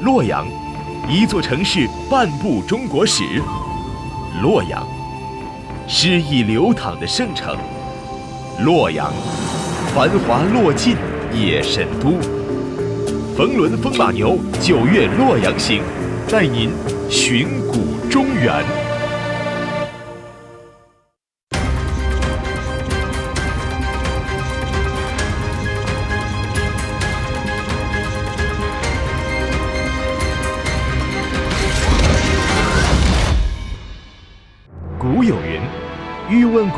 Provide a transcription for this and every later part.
洛阳，一座城市半部中国史。洛阳，诗意流淌的圣城。洛阳，繁华落尽夜神都。冯仑风马牛九月洛阳行，带您寻古中原。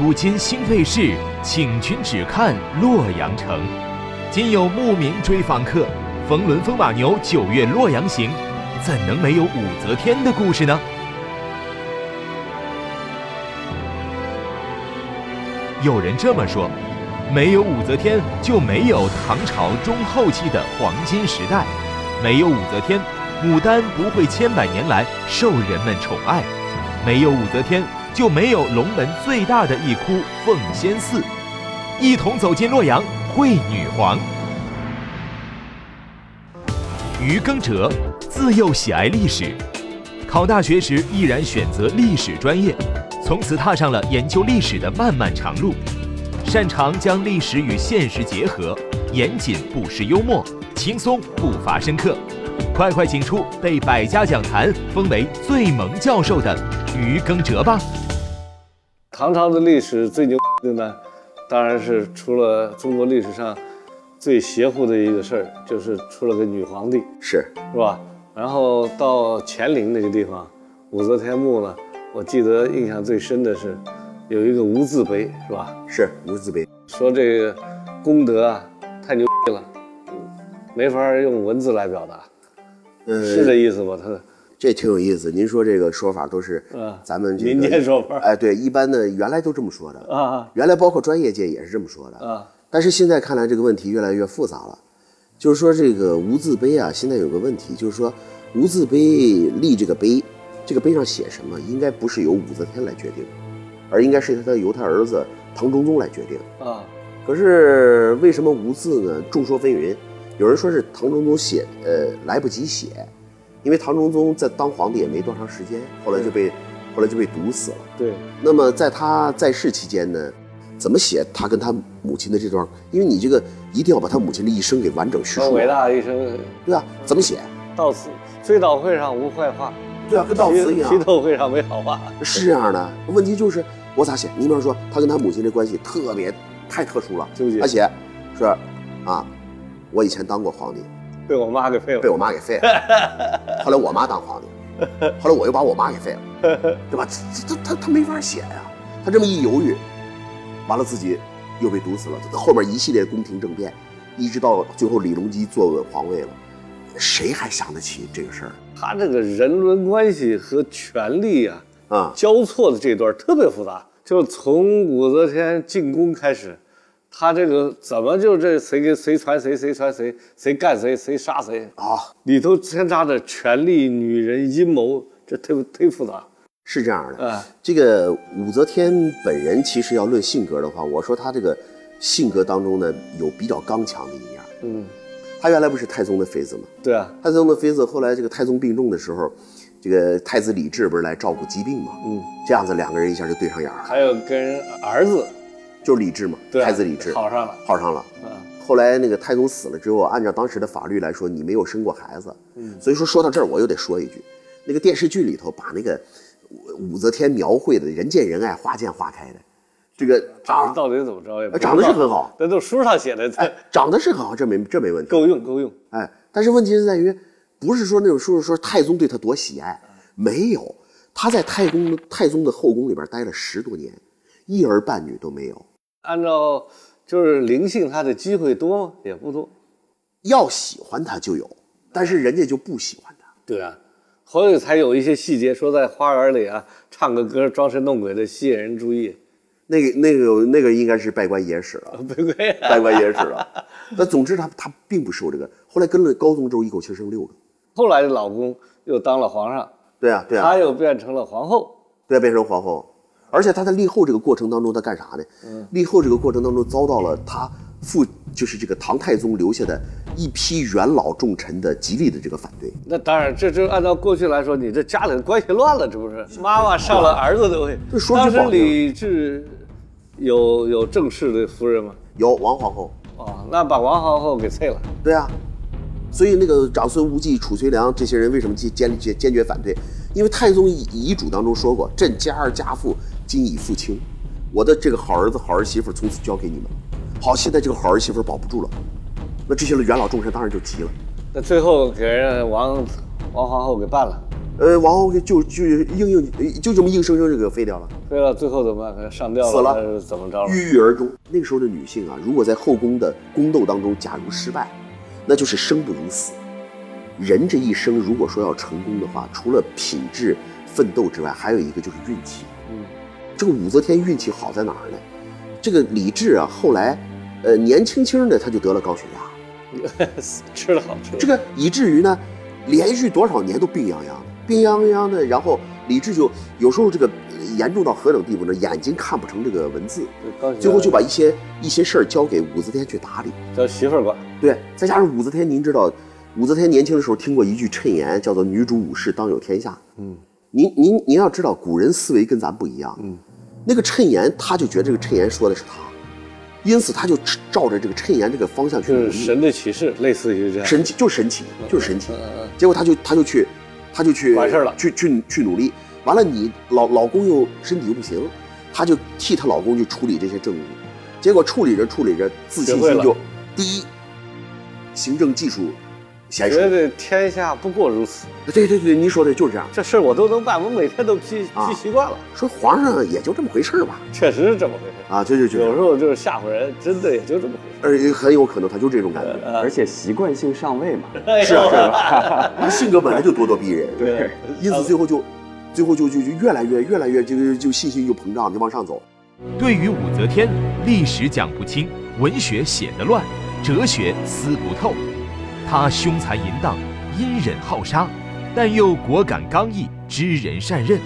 古今兴废事，请君只看洛阳城。”今有慕名追访客，冯仑风马牛九月洛阳行，怎能没有武则天的故事呢？有人这么说：没有武则天，就没有唐朝中后期的黄金时代；没有武则天，牡丹不会千百年来受人们宠爱；没有武则天。就没有龙门最大的一窟奉先寺，一同走进洛阳会女皇。于耕哲自幼喜爱历史，考大学时毅然选择历史专业，从此踏上了研究历史的漫漫长路。擅长将历史与现实结合，严谨不失幽默，轻松不乏深刻。快快请出被百家讲坛封为最萌教授的于耕哲吧。唐朝的历史最牛的呢，当然是出了中国历史上最邪乎的一个事儿，就是出了个女皇帝，是是吧？然后到乾陵那个地方，武则天墓呢，我记得印象最深的是有一个无字碑，是吧？是无字碑，说这个功德啊太牛逼了，没法用文字来表达，是这意思吧？他。这挺有意思，您说这个说法都是咱们民间说法，哎，对，一般的原来都这么说的啊，原来包括专业界也是这么说的啊，但是现在看来这个问题越来越复杂了，就是说这个无字碑啊，现在有个问题，就是说无字碑立这个碑，这个碑上写什么，应该不是由武则天来决定，而应该是他由他儿子唐中宗来决定啊。可是为什么无字呢？众说纷纭，有人说是唐中宗写，呃，来不及写。因为唐中宗在当皇帝也没多长时间，后来就被，后来就被毒死了。对。那么在他在世期间呢，怎么写他跟他母亲的这段？因为你这个一定要把他母亲的一生给完整叙述。伟大的一生。对啊，怎么写？悼词追悼会上无坏话。对啊，跟悼词一样。批斗会上没好话。是这样的。问题就是我咋写？你比方说他跟他母亲这关系特别太特殊了。纠结。他写是啊，我以前当过皇帝。被我妈给废了，被我妈给废了。后来我妈当皇帝，后来我又把我妈给废了，对吧？这这他他没法写呀。他这么一犹豫，完了自己又被毒死了。后面一系列宫廷政变，一直到最后李隆基坐稳皇位了，谁还想得起这个事儿？他这个人伦关系和权力啊啊交错的这段特别复杂，就从武则天进宫开始。他这个怎么就这谁跟谁传谁谁传谁谁干谁谁杀谁啊？里头掺杂着权力、女人、阴谋，这忒忒复杂。是这样的，啊，这个武则天本人其实要论性格的话，我说她这个性格当中呢有比较刚强的一面。嗯，她原来不是太宗的妃子吗？对啊，太宗的妃子后来这个太宗病重的时候，这个太子李治不是来照顾疾病吗？嗯，这样子两个人一下就对上眼了。还有跟儿子。就是李治嘛，太子李治好上了，好上了。嗯，后来那个太宗死了之后，按照当时的法律来说，你没有生过孩子。嗯，所以说说到这儿，我又得说一句，那个电视剧里头把那个武则天描绘的人见人爱、花见花开的，这个长得到底怎么着呀？长得是很好，那都书上写的。哎，长得是很好，这没这没问题，够用够用。哎，但是问题是在于，不是说那种说说太宗对他多喜爱，没有，他在太宗太宗的后宫里边待了十多年，一儿半女都没有。按照就是灵性，他的机会多吗？也不多。要喜欢他就有，但是人家就不喜欢他。对啊，所以才有一些细节，说在花园里啊唱个歌，装神弄鬼的吸引人注意。那个、那个、那个应该是拜官野史了，拜官野史了。那总之他他并不受这个。后来跟了高宗之后，一口气生六个。后来的老公又当了皇上。对啊，对啊。他又变成了皇后。对，变成皇后。而且他在立后这个过程当中，他干啥呢？立后这个过程当中遭到了他父就是这个唐太宗留下的一批元老重臣的极力的这个反对。那当然，这就按照过去来说，你这家里关系乱了，这不是妈妈上了儿子的位。当时李治有有正式的夫人吗？有王皇后。哦，那把王皇后给废了。对啊，所以那个长孙无忌、褚遂良这些人为什么坚坚坚坚决反对？因为太宗遗嘱当中说过：“朕家儿家父今已父亲，我的这个好儿子、好儿媳妇从此交给你们。”好，现在这个好儿媳妇保不住了，那这些元老众臣当然就急了。那最后给人王王皇后给办了。呃，王后就就硬硬就这么硬生生就给废掉了。废了，最后怎么办？上吊了，死了还是怎么着了？郁郁而终。那个时候的女性啊，如果在后宫的宫斗当中，假如失败，那就是生不如死。人这一生如果说要成功的话，除了品质奋斗之外，还有一个就是运气。嗯，这个武则天运气好在哪儿呢？这个李治啊，后来。呃，年轻轻的他就得了高血压，吃了好吃。这个以至于呢，连续多少年都病殃殃的，病殃殃的。然后李治就有时候这个严重到何等地步呢？眼睛看不成这个文字，最后就把一些一些事儿交给武则天去打理，叫媳妇儿管。对，再加上武则天，您知道，武则天年轻的时候听过一句谶言，叫做“女主武士当有天下”。嗯，您您您要知道，古人思维跟咱不一样。嗯，那个谶言，他就觉得这个谶言说的是他。因此，他就照着这个谶言这个方向去努力。神的启示，类似于这样。神奇就是神奇，就是神奇。结果他就他就去，他就去完事了，去去去努力。完了，你老老公又身体又不行，他就替她老公去处理这些政务。结果处理着处理着，自信心就第一，行政技术。觉得天下不过如此。对对对，您说的就是这样。这事儿我都能办，我每天都批批习惯了。说皇上也就这么回事吧。确实是这么回事啊，就就就有时候就是吓唬人，真的也就这么回事。而很有可能他就这种感觉，而且习惯性上位嘛。是啊，他性格本来就咄咄逼人。对，因此最后就，最后就就就越来越越来越就就信心就膨胀，就往上走。对于武则天，历史讲不清，文学写得乱，哲学思不透。他凶残淫荡。阴忍好杀，但又果敢刚毅，知人善任。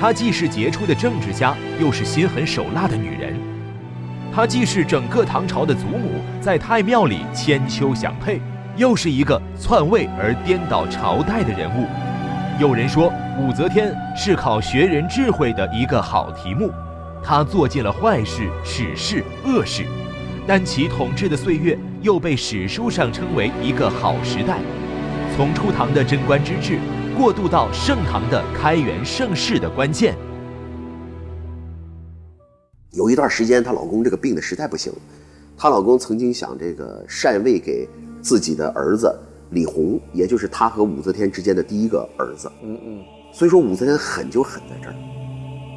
她既是杰出的政治家，又是心狠手辣的女人。她既是整个唐朝的祖母，在太庙里千秋享佩，又是一个篡位而颠倒朝代的人物。有人说，武则天是考学人智慧的一个好题目。她做尽了坏事、耻事、恶事，但其统治的岁月又被史书上称为一个好时代。从初唐的贞观之治，过渡到盛唐的开元盛世的关键。有一段时间，她老公这个病的实在不行，她老公曾经想这个禅位给自己的儿子李弘，也就是她和武则天之间的第一个儿子。嗯嗯。所以说武则天狠就狠在这儿，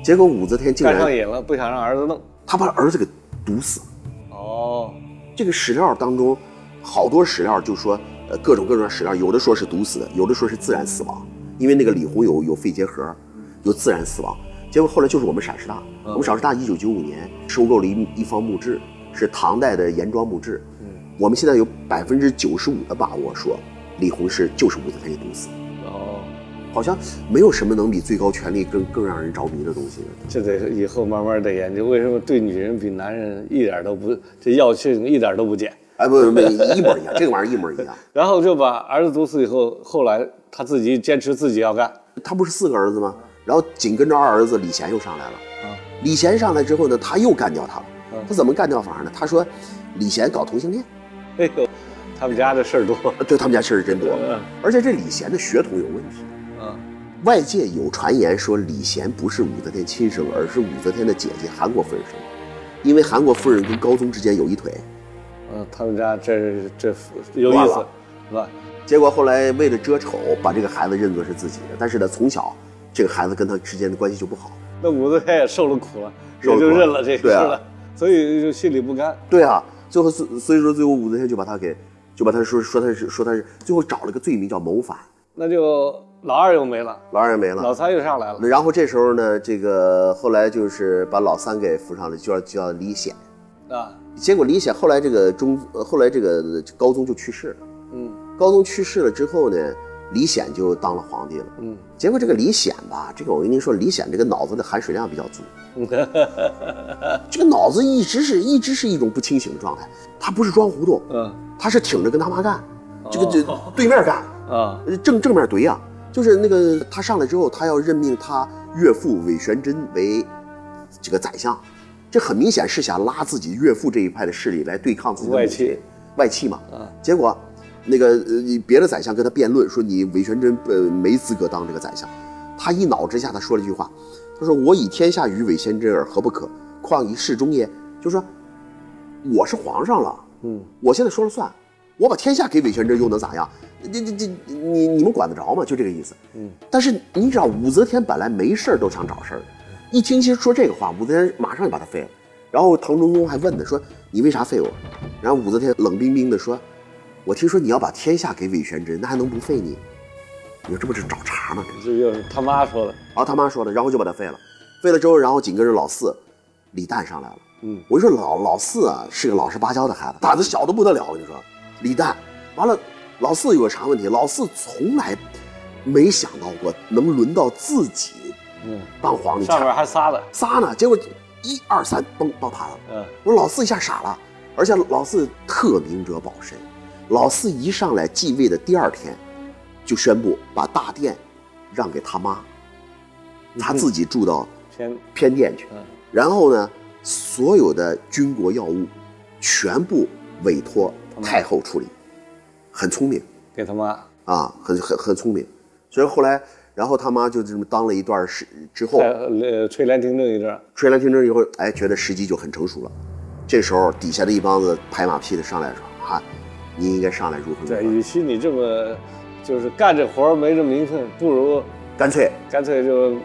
结果武则天竟然上瘾了，不想让儿子弄，她把儿子给毒死。哦。这个史料当中，好多史料就说。呃，各种各种史料，有的说是毒死的，有的说是自然死亡，因为那个李弘有有肺结核，有自然死亡。结果后来就是我们陕师大，我们陕师大一九九五年收购了一一方墓志，是唐代的严庄墓志。嗯，我们现在有百分之九十五的把握说，李弘是就是武则天给毒死。哦，好像没有什么能比最高权力更更让人着迷的东西。这得以后慢慢的研究，为什么对女人比男人一点都不这药性一点都不减。哎，不不不，一模一样，这个玩意儿一模一样。然后就把儿子毒死以后，后来他自己坚持自己要干。他不是四个儿子吗？然后紧跟着二儿子李贤又上来了。啊，李贤上来之后呢，他又干掉他了。他怎么干掉法呢？他说，李贤搞同性恋。哎呦，他们家的事儿多。对他们家事儿真多。而且这李贤的血统有问题。嗯，外界有传言说李贤不是武则天亲生，而是武则天的姐姐韩国夫人生的，因为韩国夫人跟高宗之间有一腿。嗯，他们家这这有意思，是吧？结果后来为了遮丑，把这个孩子认作是自己的。但是呢，从小这个孩子跟他之间的关系就不好。那武则天也受了苦了，也就认了这事了，所以就心里不甘。对啊，最后所所以说最后武则天就把他给，就把他说说他是说他是最后找了个罪名叫谋反。那就老二又没了，老二也没了，老三又上来了。然后这时候呢，这个后来就是把老三给扶上了，叫叫李显，啊。结果李显后来这个中，后来这个高宗就去世了。嗯，高宗去世了之后呢，李显就当了皇帝了。嗯，结果这个李显吧，这个我跟您说，李显这个脑子的含水量比较足，这个脑子一直是一直是一种不清醒的状态。他不是装糊涂，嗯，他是挺着跟他妈干，这个这对面干啊，正正面怼呀。就是那个他上来之后，他要任命他岳父韦玄真为这个宰相，这很明显是想拉自己岳父这一派的势力来对抗自己的外戚，外戚嘛。啊，结果。那个呃，别的宰相跟他辩论说你韦玄真呃没资格当这个宰相，他一恼之下他说了一句话，他说我以天下与韦玄真而何不可？况以世中也？就说我是皇上了，嗯，我现在说了算，我把天下给韦玄真又能咋样？这这这你你们管得着吗？就这个意思，嗯。但是你知道武则天本来没事都想找事儿，一听其实说这个话，武则天马上就把他废了。然后唐中宗还问他说你为啥废我？然后武则天冷冰冰的说。我听说你要把天下给韦玄真，那还能不废你？你说这不是找茬吗？这又是他妈说的啊，他妈说的，然后就把他废了。废了之后，然后紧跟着老四李旦上来了。嗯，我就说老老四啊是个老实巴交的孩子，胆子小的不得了。我跟你说，李旦完了，老四有个啥问题？老四从来没想到过能轮到自己嗯当皇帝，上面还仨呢，仨呢。结果一二三，崩到他了。嗯，我说老四一下傻了，而且老四特明哲保身。老四一上来继位的第二天，就宣布把大殿让给他妈，他自己住到偏偏殿去。然后呢，所有的军国要务全部委托太后处理，很聪明。给他妈啊，很很很聪明。所以后来，然后他妈就这么当了一段时之后，呃，垂帘听政一段。垂帘听政以后，哎，觉得时机就很成熟了。这时候底下的一帮子拍马屁的上来说啊。你应该上来如何？对，与其你这么，就是干这活没这名分，不如干脆干脆就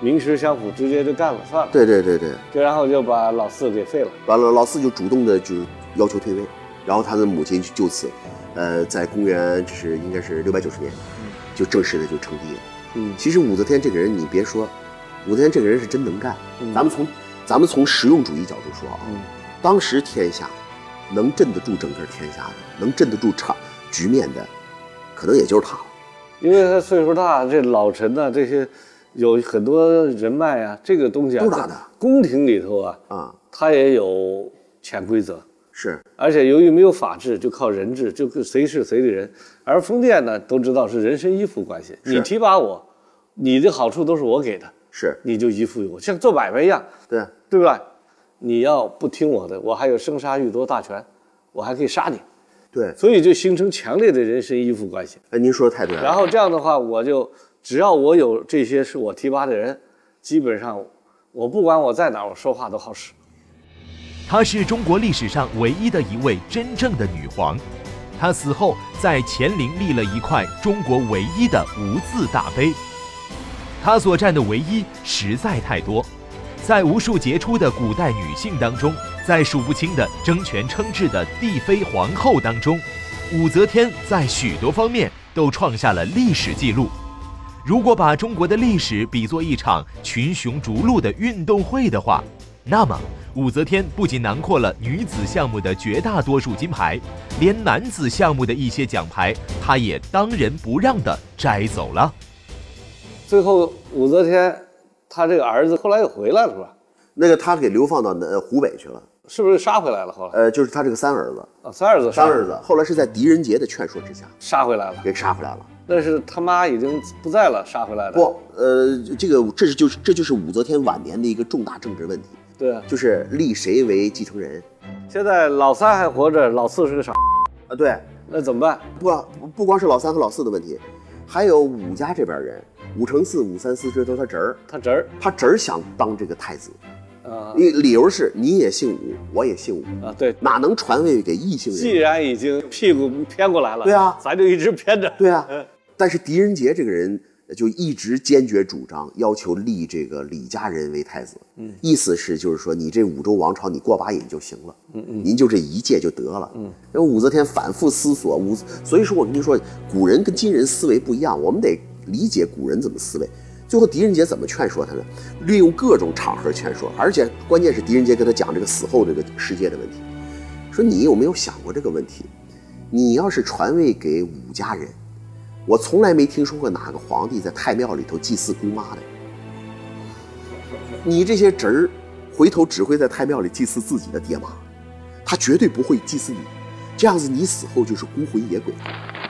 名实相符，直接就干了算了。对对对对，就然后就把老四给废了。完了，老四就主动的就要求退位，然后他的母亲就此，呃，在公元就是应该是六百九十年，就正式的就称帝了。嗯，其实武则天这个人，你别说，武则天这个人是真能干。咱们从咱们从实用主义角度说啊，当时天下。能镇得住整个天下的，能镇得住场局面的，可能也就是他了。因为他岁数大，这老臣呢，这些有很多人脉啊，这个东西啊，都大的宫廷里头啊，啊，他也有潜规则，是。而且由于没有法治，就靠人治，就谁是谁的人。而封建呢，都知道是人身依附关系，你提拔我，你的好处都是我给的，是，你就依附于我，像做买卖一样，对，对吧？你要不听我的，我还有生杀予夺大权，我还可以杀你。对，所以就形成强烈的人身依附关系。哎，您说的太对了。然后这样的话，我就只要我有这些是我提拔的人，基本上我不管我在哪，我说话都好使。她是中国历史上唯一的一位真正的女皇。她死后在乾陵立了一块中国唯一的无字大碑。她所占的唯一实在太多。在无数杰出的古代女性当中，在数不清的争权称制的帝妃皇后当中，武则天在许多方面都创下了历史记录。如果把中国的历史比作一场群雄逐鹿的运动会的话，那么武则天不仅囊括了女子项目的绝大多数金牌，连男子项目的一些奖牌，她也当仁不让地摘走了。最后，武则天。她这个儿子后来又回来了，是吧？那个他给流放到呃湖北去了，是不是杀回来了？后来呃，就是他这个三儿子啊，三儿子，三儿子，后来是在狄仁杰的劝说之下杀回来了，给杀回来了。那是他妈已经不在了，杀回来的。不，呃，这个这是就是这就是武则天晚年的一个重大政治问题。对，就是立谁为继承人。现在老三还活着，老四是个傻啊。对，那怎么办？不不光是老三和老四的问题，还有武家这边人。武承嗣、武三思这都是他侄儿，他侄儿，他侄儿想当这个太子，啊，因为理由是你也姓武，我也姓武啊，对，哪能传位给异姓人？既然已经屁股偏过来了，对啊，咱就一直偏着，对啊。但是狄仁杰这个人就一直坚决主张要求立这个李家人为太子，嗯，意思是就是说你这武周王朝你过把瘾就行了，嗯嗯，您就这一届就得了，嗯。因为武则天反复思索，武，所以说我跟您说，古人跟今人思维不一样，我们得。理解古人怎么思维，最后狄仁杰怎么劝说他呢？利用各种场合劝说，而且关键是狄仁杰跟他讲这个死后这个世界的问题，说你有没有想过这个问题？你要是传位给武家人，我从来没听说过哪个皇帝在太庙里头祭祀姑妈的。你这些侄儿，回头只会在太庙里祭祀自己的爹妈，他绝对不会祭祀你。这样子，你死后就是孤魂野鬼，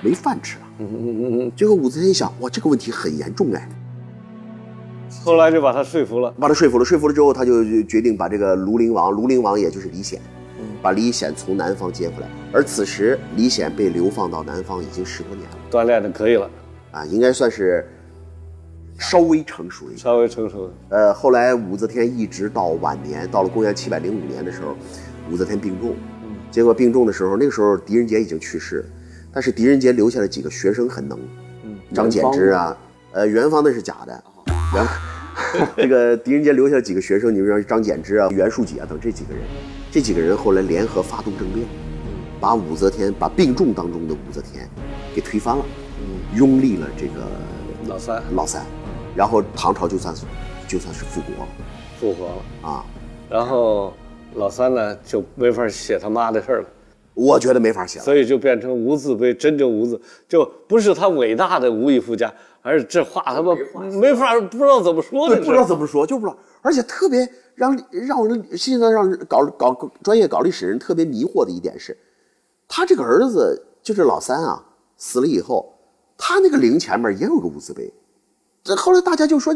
没饭吃了。嗯嗯嗯嗯。结果武则天一想，哇，这个问题很严重哎。后来就把他说服了，把他说服了。说服了之后，他就决定把这个庐陵王，庐陵王也就是李显，把李显从南方接回来。而此时，李显被流放到南方已经十多年了，锻炼的可以了，啊，应该算是稍微成熟一点，稍微成熟。呃，后来武则天一直到晚年，到了公元七百零五年的时候，武则天病重。结果病重的时候，那个时候狄仁杰已经去世，但是狄仁杰留下了几个学生很能，嗯，张柬之啊，呃，元芳那是假的，元，这个狄仁杰留下了几个学生，你比如说张柬之啊、袁术己啊等这几个人，这几个人后来联合发动政变，把武则天把病重当中的武则天给推翻了，嗯，拥立了这个老三，老三，然后唐朝就算是就算是复国了，复活了。啊，然后。老三呢就没法写他妈的事儿了，我觉得没法写了，所以就变成无字碑，真正无字，就不是他伟大的无以复加，而是这话他妈没法，不知道怎么说，的，不知道怎么说，就不知道，而且特别让让人现在让搞搞专业搞历史人特别迷惑的一点是，他这个儿子就是老三啊，死了以后，他那个陵前面也有个无字碑，这后来大家就说。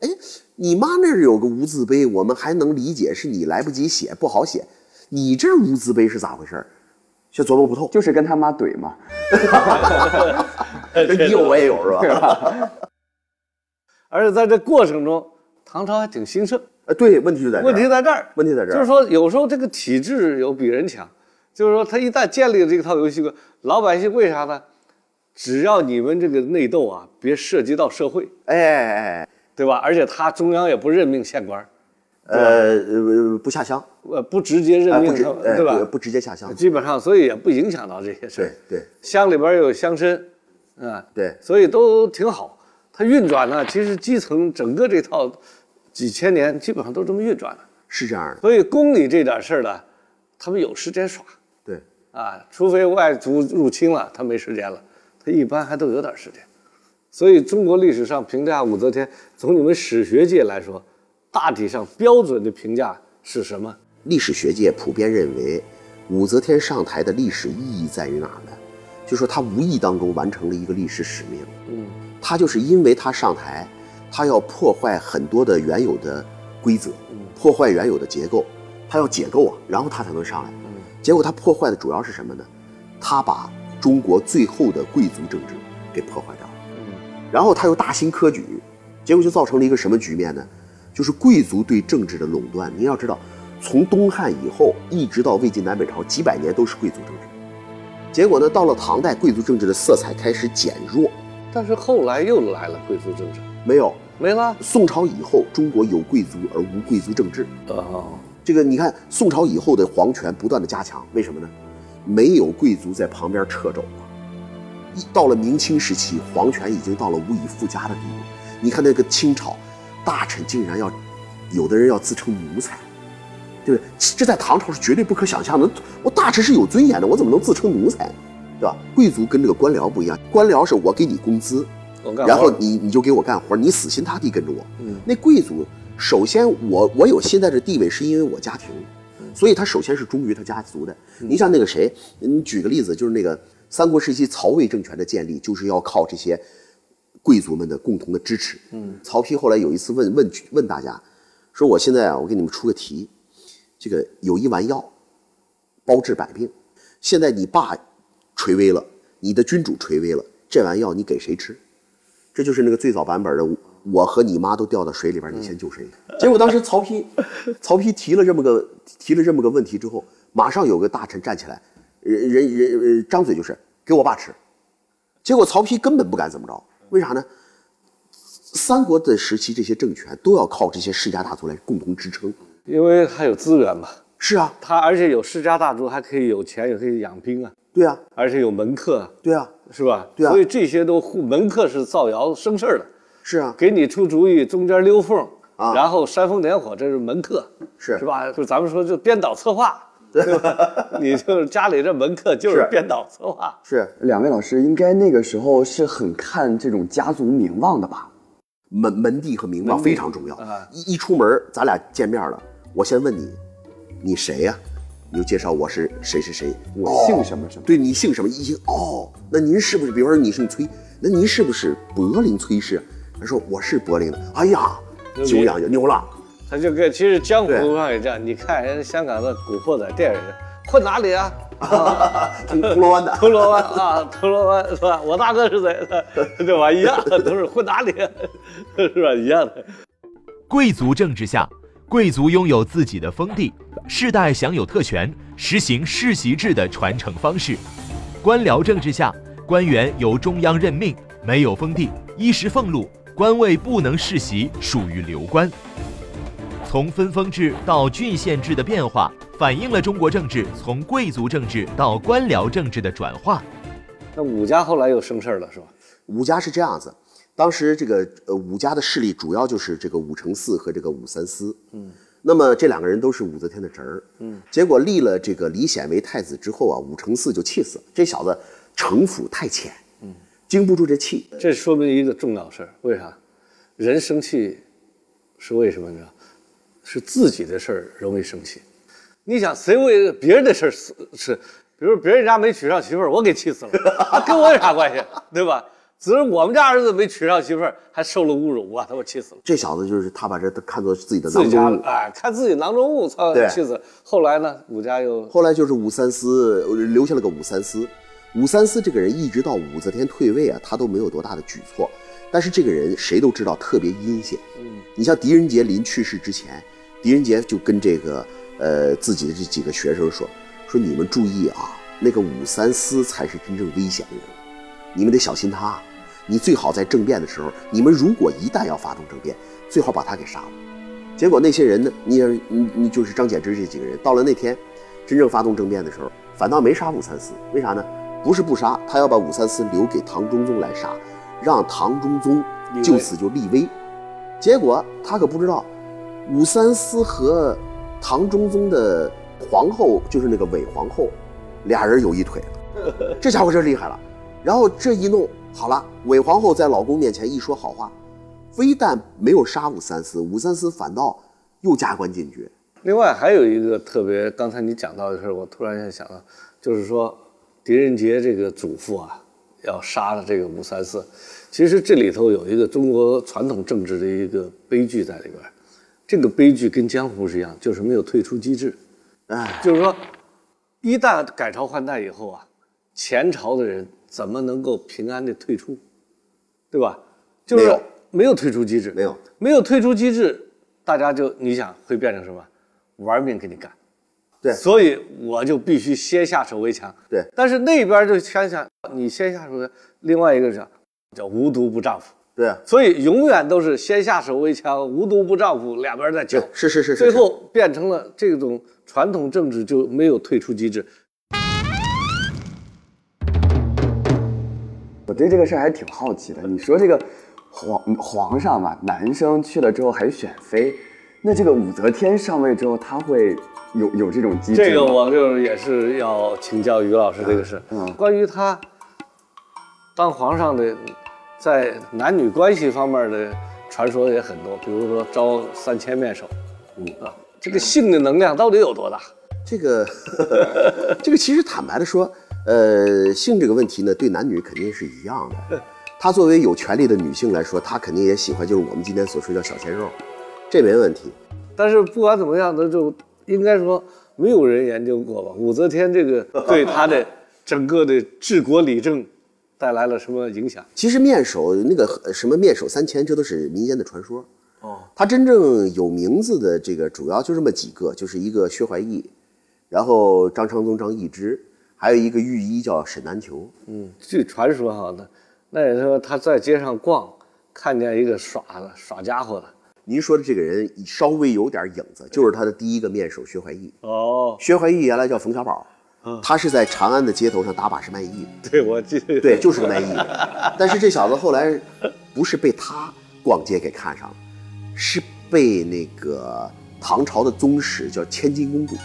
哎，你妈那儿有个无字碑，我们还能理解是你来不及写不好写，你这无字碑是咋回事？就琢磨不透，就是跟他妈怼嘛。你有我也有是吧？而且在这过程中，唐朝还挺兴盛。呃，对，问题就在问题在这儿，问题在这儿，就是说有时候这个体制有比人强，就是说他一旦建立了这套游戏规，老百姓为啥呢？只要你们这个内斗啊，别涉及到社会，哎哎哎。对吧？而且他中央也不任命县官，呃呃不下乡，呃不直接任命，对吧？不直接下乡，基本上，所以也不影响到这些事对对，乡里边有乡绅，啊对，所以都挺好。它运转呢，其实基层整个这套几千年基本上都这么运转的，是这样的。所以宫里这点事儿呢，他们有时间耍，对啊，除非外族入侵了，他没时间了，他一般还都有点时间。所以，中国历史上评价武则天，从你们史学界来说，大体上标准的评价是什么？历史学界普遍认为，武则天上台的历史意义在于哪儿呢？就说她无意当中完成了一个历史使命。嗯，她就是因为她上台，她要破坏很多的原有的规则，破坏原有的结构，她要解构啊，然后她才能上来。嗯，结果他破坏的主要是什么呢？他把中国最后的贵族政治给破坏掉了。然后他又大兴科举，结果就造成了一个什么局面呢？就是贵族对政治的垄断。您要知道，从东汉以后一直到魏晋南北朝，几百年都是贵族政治。结果呢，到了唐代，贵族政治的色彩开始减弱。但是后来又来了贵族政治，没有，没了。宋朝以后，中国有贵族而无贵族政治。哦，这个你看，宋朝以后的皇权不断的加强，为什么呢？没有贵族在旁边掣肘了。一到了明清时期，皇权已经到了无以复加的地步。你看那个清朝，大臣竟然要，有的人要自称奴才，对不对？这在唐朝是绝对不可想象的。我大臣是有尊严的，我怎么能自称奴才，对吧？贵族跟这个官僚不一样，官僚是我给你工资，然后你你就给我干活，你死心塌地跟着我。嗯，那贵族首先我我有现在的地位是因为我家庭，所以他首先是忠于他家族的。你像那个谁，你举个例子，就是那个。三国时期，曹魏政权的建立就是要靠这些贵族们的共同的支持。嗯，曹丕后来有一次问问问大家，说：“我现在啊，我给你们出个题，这个有一丸药，包治百病。现在你爸垂危了，你的君主垂危了，这丸药你给谁吃？这就是那个最早版本的，我和你妈都掉到水里边，你先救谁？结果当时曹丕，曹丕提了这么个提了这么个问题之后，马上有个大臣站起来。”人人人张嘴就是给我爸吃，结果曹丕根本不敢怎么着，为啥呢？三国的时期，这些政权都要靠这些世家大族来共同支撑，因为他有资源嘛。是啊，他而且有世家大族，还可以有钱，也可以养兵啊。对啊，而且有门客。对啊，是吧？对啊。所以这些都门客是造谣生事儿的。是啊，给你出主意，中间溜缝啊，然后煽风点火，这是门客，是是吧？就咱们说，就编导策划。对吧？你就是家里这门客就是编导策划。是两位老师应该那个时候是很看这种家族名望的吧？门门第和名望非常重要。一一出门，咱俩见面了，我先问你，你谁呀？你就介绍我是谁谁谁，我姓什么什么？对你姓什么？一听哦，那您是不是？比方说你姓崔，那您是不是柏林崔氏？他说我是柏林的。哎呀，久仰就牛了。他就跟其实江湖上也这样，你看人香港的古惑仔电影，混哪里啊？铜铜锣湾的。铜锣湾啊，铜锣湾是吧？我大哥是谁？对吧？一样，都是混哪里？是吧？一样的。贵族政治下。贵族拥有自己的封地，世代享有特权，实行世袭制的传承方式。官僚政治下，官员由中央任命，没有封地，衣食俸禄，官位不能世袭，属于流官。从分封制到郡县制的变化，反映了中国政治从贵族政治到官僚政治的转化。那武家后来又生事儿了，是吧？武家是这样子。当时这个呃武家的势力主要就是这个武承嗣和这个武三思，嗯，那么这两个人都是武则天的侄儿，嗯，结果立了这个李显为太子之后啊，武承嗣就气死了，这小子城府太浅，嗯，经不住这气。这说明一个重要事儿，为啥？人生气是为什么呢？是自己的事儿容易生气。你想谁为别人的事儿是是，比如别人家没娶上媳妇儿，我给气死了，跟我有啥关系？对吧？只是我们家儿子没娶上媳妇儿，还受了侮辱，我他妈气死了。这小子就是他把这看作自己的囊中物哎，看自己囊中物，操，气死。后来呢，武家又后来就是武三思留下了个武三思。武三思这个人一直到武则天退位啊，他都没有多大的举措。但是这个人谁都知道特别阴险。嗯，你像狄仁杰临去世之前，狄仁杰就跟这个呃自己的这几个学生说：“说你们注意啊，那个武三思才是真正危险的人，你们得小心他。”你最好在政变的时候，你们如果一旦要发动政变，最好把他给杀了。结果那些人呢？你你你就是张柬之这几个人，到了那天真正发动政变的时候，反倒没杀武三思。为啥呢？不是不杀，他要把武三思留给唐中宗来杀，让唐中宗就此就立威。结果他可不知道，武三思和唐中宗的皇后就是那个韦皇后，俩人有一腿了。这家伙真厉害了。然后这一弄。好了，韦皇后在老公面前一说好话，非但没有杀武三思，武三思反倒又加官进爵。另外还有一个特别，刚才你讲到的事我突然间想到，就是说狄仁杰这个祖父啊，要杀了这个武三思。其实这里头有一个中国传统政治的一个悲剧在里边，这个悲剧跟江湖是一样，就是没有退出机制。哎，就是说，一旦改朝换代以后啊，前朝的人。怎么能够平安的退出，对吧？就是没有退出机制，没有没有退出机制，大家就你想会变成什么？玩命跟你干，对，所以我就必须先下手为强，对。但是那边就想想，你先下手，另外一个是叫无毒不丈夫，对。所以永远都是先下手为强，无毒不丈夫，两边在较，是是是，最后变成了这种传统政治就没有退出机制。我对这个事儿还挺好奇的。你说这个皇皇上嘛，男生去了之后还选妃，那这个武则天上位之后，他会有有这种机制这个我就也是要请教于老师这个事。嗯，关于他当皇上的，在男女关系方面的传说也很多，比如说招三千面首，嗯啊，这个性的能量到底有多大？这个 这个其实坦白的说。呃，性这个问题呢，对男女肯定是一样的。她作为有权利的女性来说，她肯定也喜欢，就是我们今天所说叫小鲜肉，这没问题。但是不管怎么样，那就应该说没有人研究过吧？武则天这个 对她的整个的治国理政带来了什么影响？其实面首那个什么面首三千，这都是民间的传说。哦，他真正有名字的这个主要就这么几个，就是一个薛怀义，然后张昌宗张易之。还有一个御医叫沈南球，嗯，据传说哈，那那也说他在街上逛，看见一个耍的耍家伙的。您说的这个人稍微有点影子，就是他的第一个面首薛怀义。哦，薛怀义原来叫冯小宝，他是在长安的街头上打把式卖艺。对，我记得。对，就是个卖艺。但是这小子后来不是被他逛街给看上了，是被那个唐朝的宗室叫千金公主。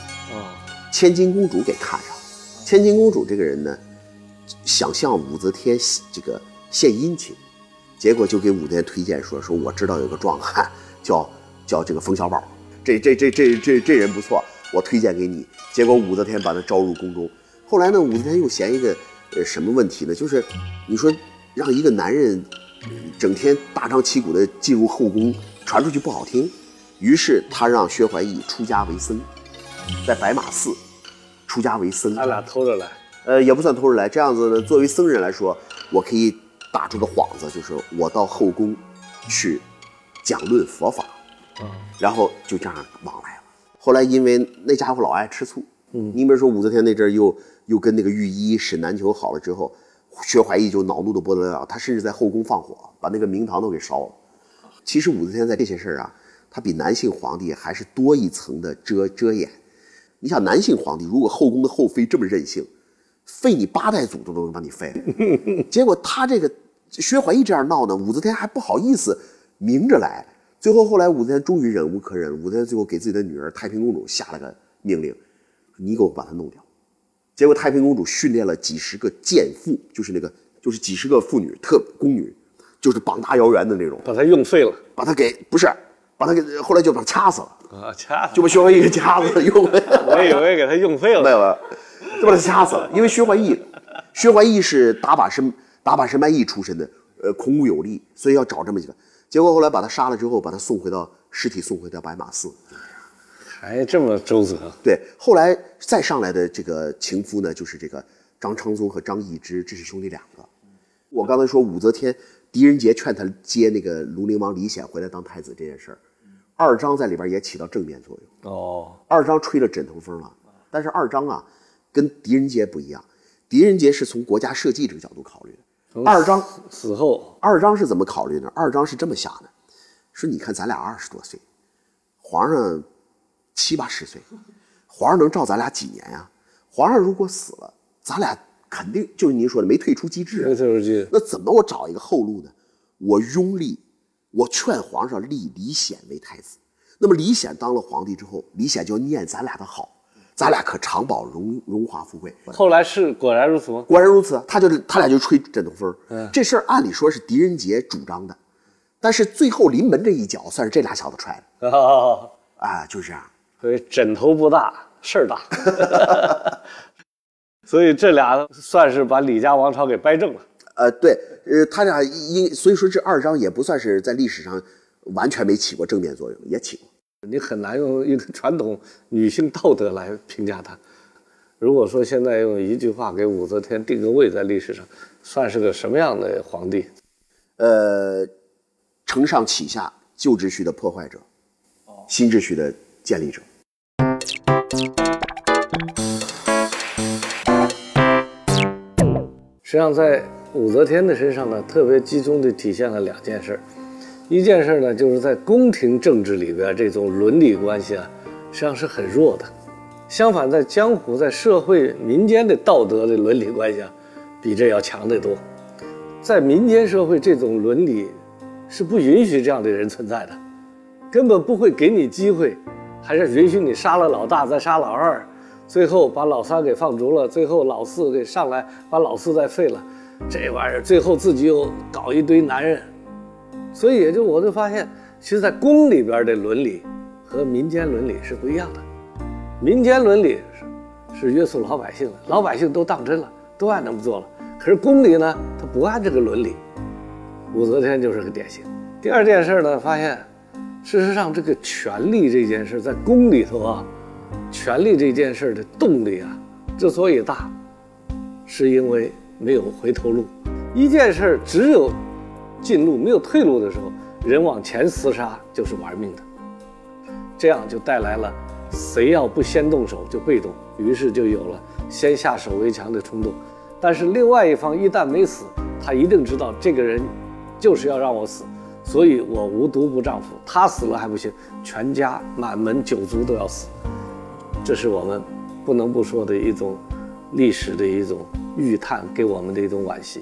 千金公主给看上。千金公主这个人呢，想向武则天这个献殷勤，结果就给武则天推荐说：“说我知道有个壮汉叫叫这个冯小宝，这这这这这这人不错，我推荐给你。”结果武则天把他招入宫中。后来呢，武则天又嫌一个呃什么问题呢？就是你说让一个男人整天大张旗鼓的进入后宫，传出去不好听。于是他让薛怀义出家为僧，在白马寺出家为僧。他俩偷着来，呃，也不算偷着来。这样子呢，作为僧人来说，我可以打出个幌子，就是我到后宫去讲论佛法，然后就这样往来了。后来因为那家伙老爱吃醋，嗯，你比如说武则天那阵又。又跟那个御医沈南球好了之后，薛怀义就恼怒的不得了，他甚至在后宫放火，把那个明堂都给烧了。其实武则天在这些事儿啊，他比男性皇帝还是多一层的遮遮掩。你想，男性皇帝如果后宫的后妃这么任性，废你八代祖宗都能把你废了。结果他这个薛怀义这样闹呢，武则天还不好意思明着来。最后后来武则天终于忍无可忍，武则天最后给自己的女儿太平公主下了个命令：你给我把她弄掉。结果太平公主训练了几十个贱妇，就是那个，就是几十个妇女特宫女，就是膀大腰圆的那种，把她用废了，把她给不是，把她给后来就把她掐死了。啊，掐就把薛怀义给掐死了，用 我以为给她用废了，没有，就把他掐死了，因为薛怀义，薛怀义是打靶身打靶身卖艺出身的，呃，孔武有力，所以要找这么几个，结果后来把他杀了之后，把他送回到尸体送回到白马寺。还这么周折？对，后来再上来的这个情夫呢，就是这个张昌宗和张易之，这是兄弟两个。我刚才说武则天，狄仁杰劝他接那个庐陵王李显回来当太子这件事儿，二张在里边也起到正面作用。哦，二张吹了枕头风了。但是二张啊，跟狄仁杰不一样，狄仁杰是从国家社稷这个角度考虑的。二张死后，二张是怎么考虑呢？二张是这么想的，说你看咱俩二十多岁，皇上。七八十岁，皇上能照咱俩几年呀？皇上如果死了，咱俩肯定就是您说的没退出机制。没退出机制，那怎么我找一个后路呢？我拥立，我劝皇上立李显为太子。那么李显当了皇帝之后，李显就念咱俩的好，咱俩可长保荣荣华富贵。后来是果然如此吗？果然如此，他就他俩就吹枕头风。嗯，这事儿按理说是狄仁杰主张的，但是最后临门这一脚算是这俩小子踹的。哦，啊，就是这样。所以枕头不大，事儿大，所以这俩算是把李家王朝给掰正了。呃，对，呃，他俩因所以说这二张也不算是在历史上完全没起过正面作用，也起过。你很难用一个传统女性道德来评价她。如果说现在用一句话给武则天定个位，在历史上算是个什么样的皇帝？呃，承上启下，旧秩序的破坏者，新秩序的建立者。实际上，在武则天的身上呢，特别集中地体现了两件事。一件事呢，就是在宫廷政治里边，这种伦理关系啊，实际上是很弱的。相反，在江湖、在社会、民间的道德的伦理关系啊，比这要强得多。在民间社会，这种伦理是不允许这样的人存在的，根本不会给你机会。还是允许你杀了老大再杀老二，最后把老三给放逐了，最后老四给上来把老四再废了，这玩意儿最后自己又搞一堆男人，所以也就我就发现，其实，在宫里边的伦理和民间伦理是不一样的。民间伦理是是约束老百姓的，老百姓都当真了，都按那么做了。可是宫里呢，他不按这个伦理。武则天就是个典型。第二件事呢，发现。事实上，这个权力这件事在宫里头啊，权力这件事的动力啊，之所以大，是因为没有回头路。一件事只有进路没有退路的时候，人往前厮杀就是玩命的。这样就带来了谁要不先动手就被动，于是就有了先下手为强的冲动。但是另外一方一旦没死，他一定知道这个人就是要让我死。所以我无毒不丈夫，他死了还不行，全家满门九族都要死，这是我们不能不说的一种历史的一种预叹，给我们的一种惋惜。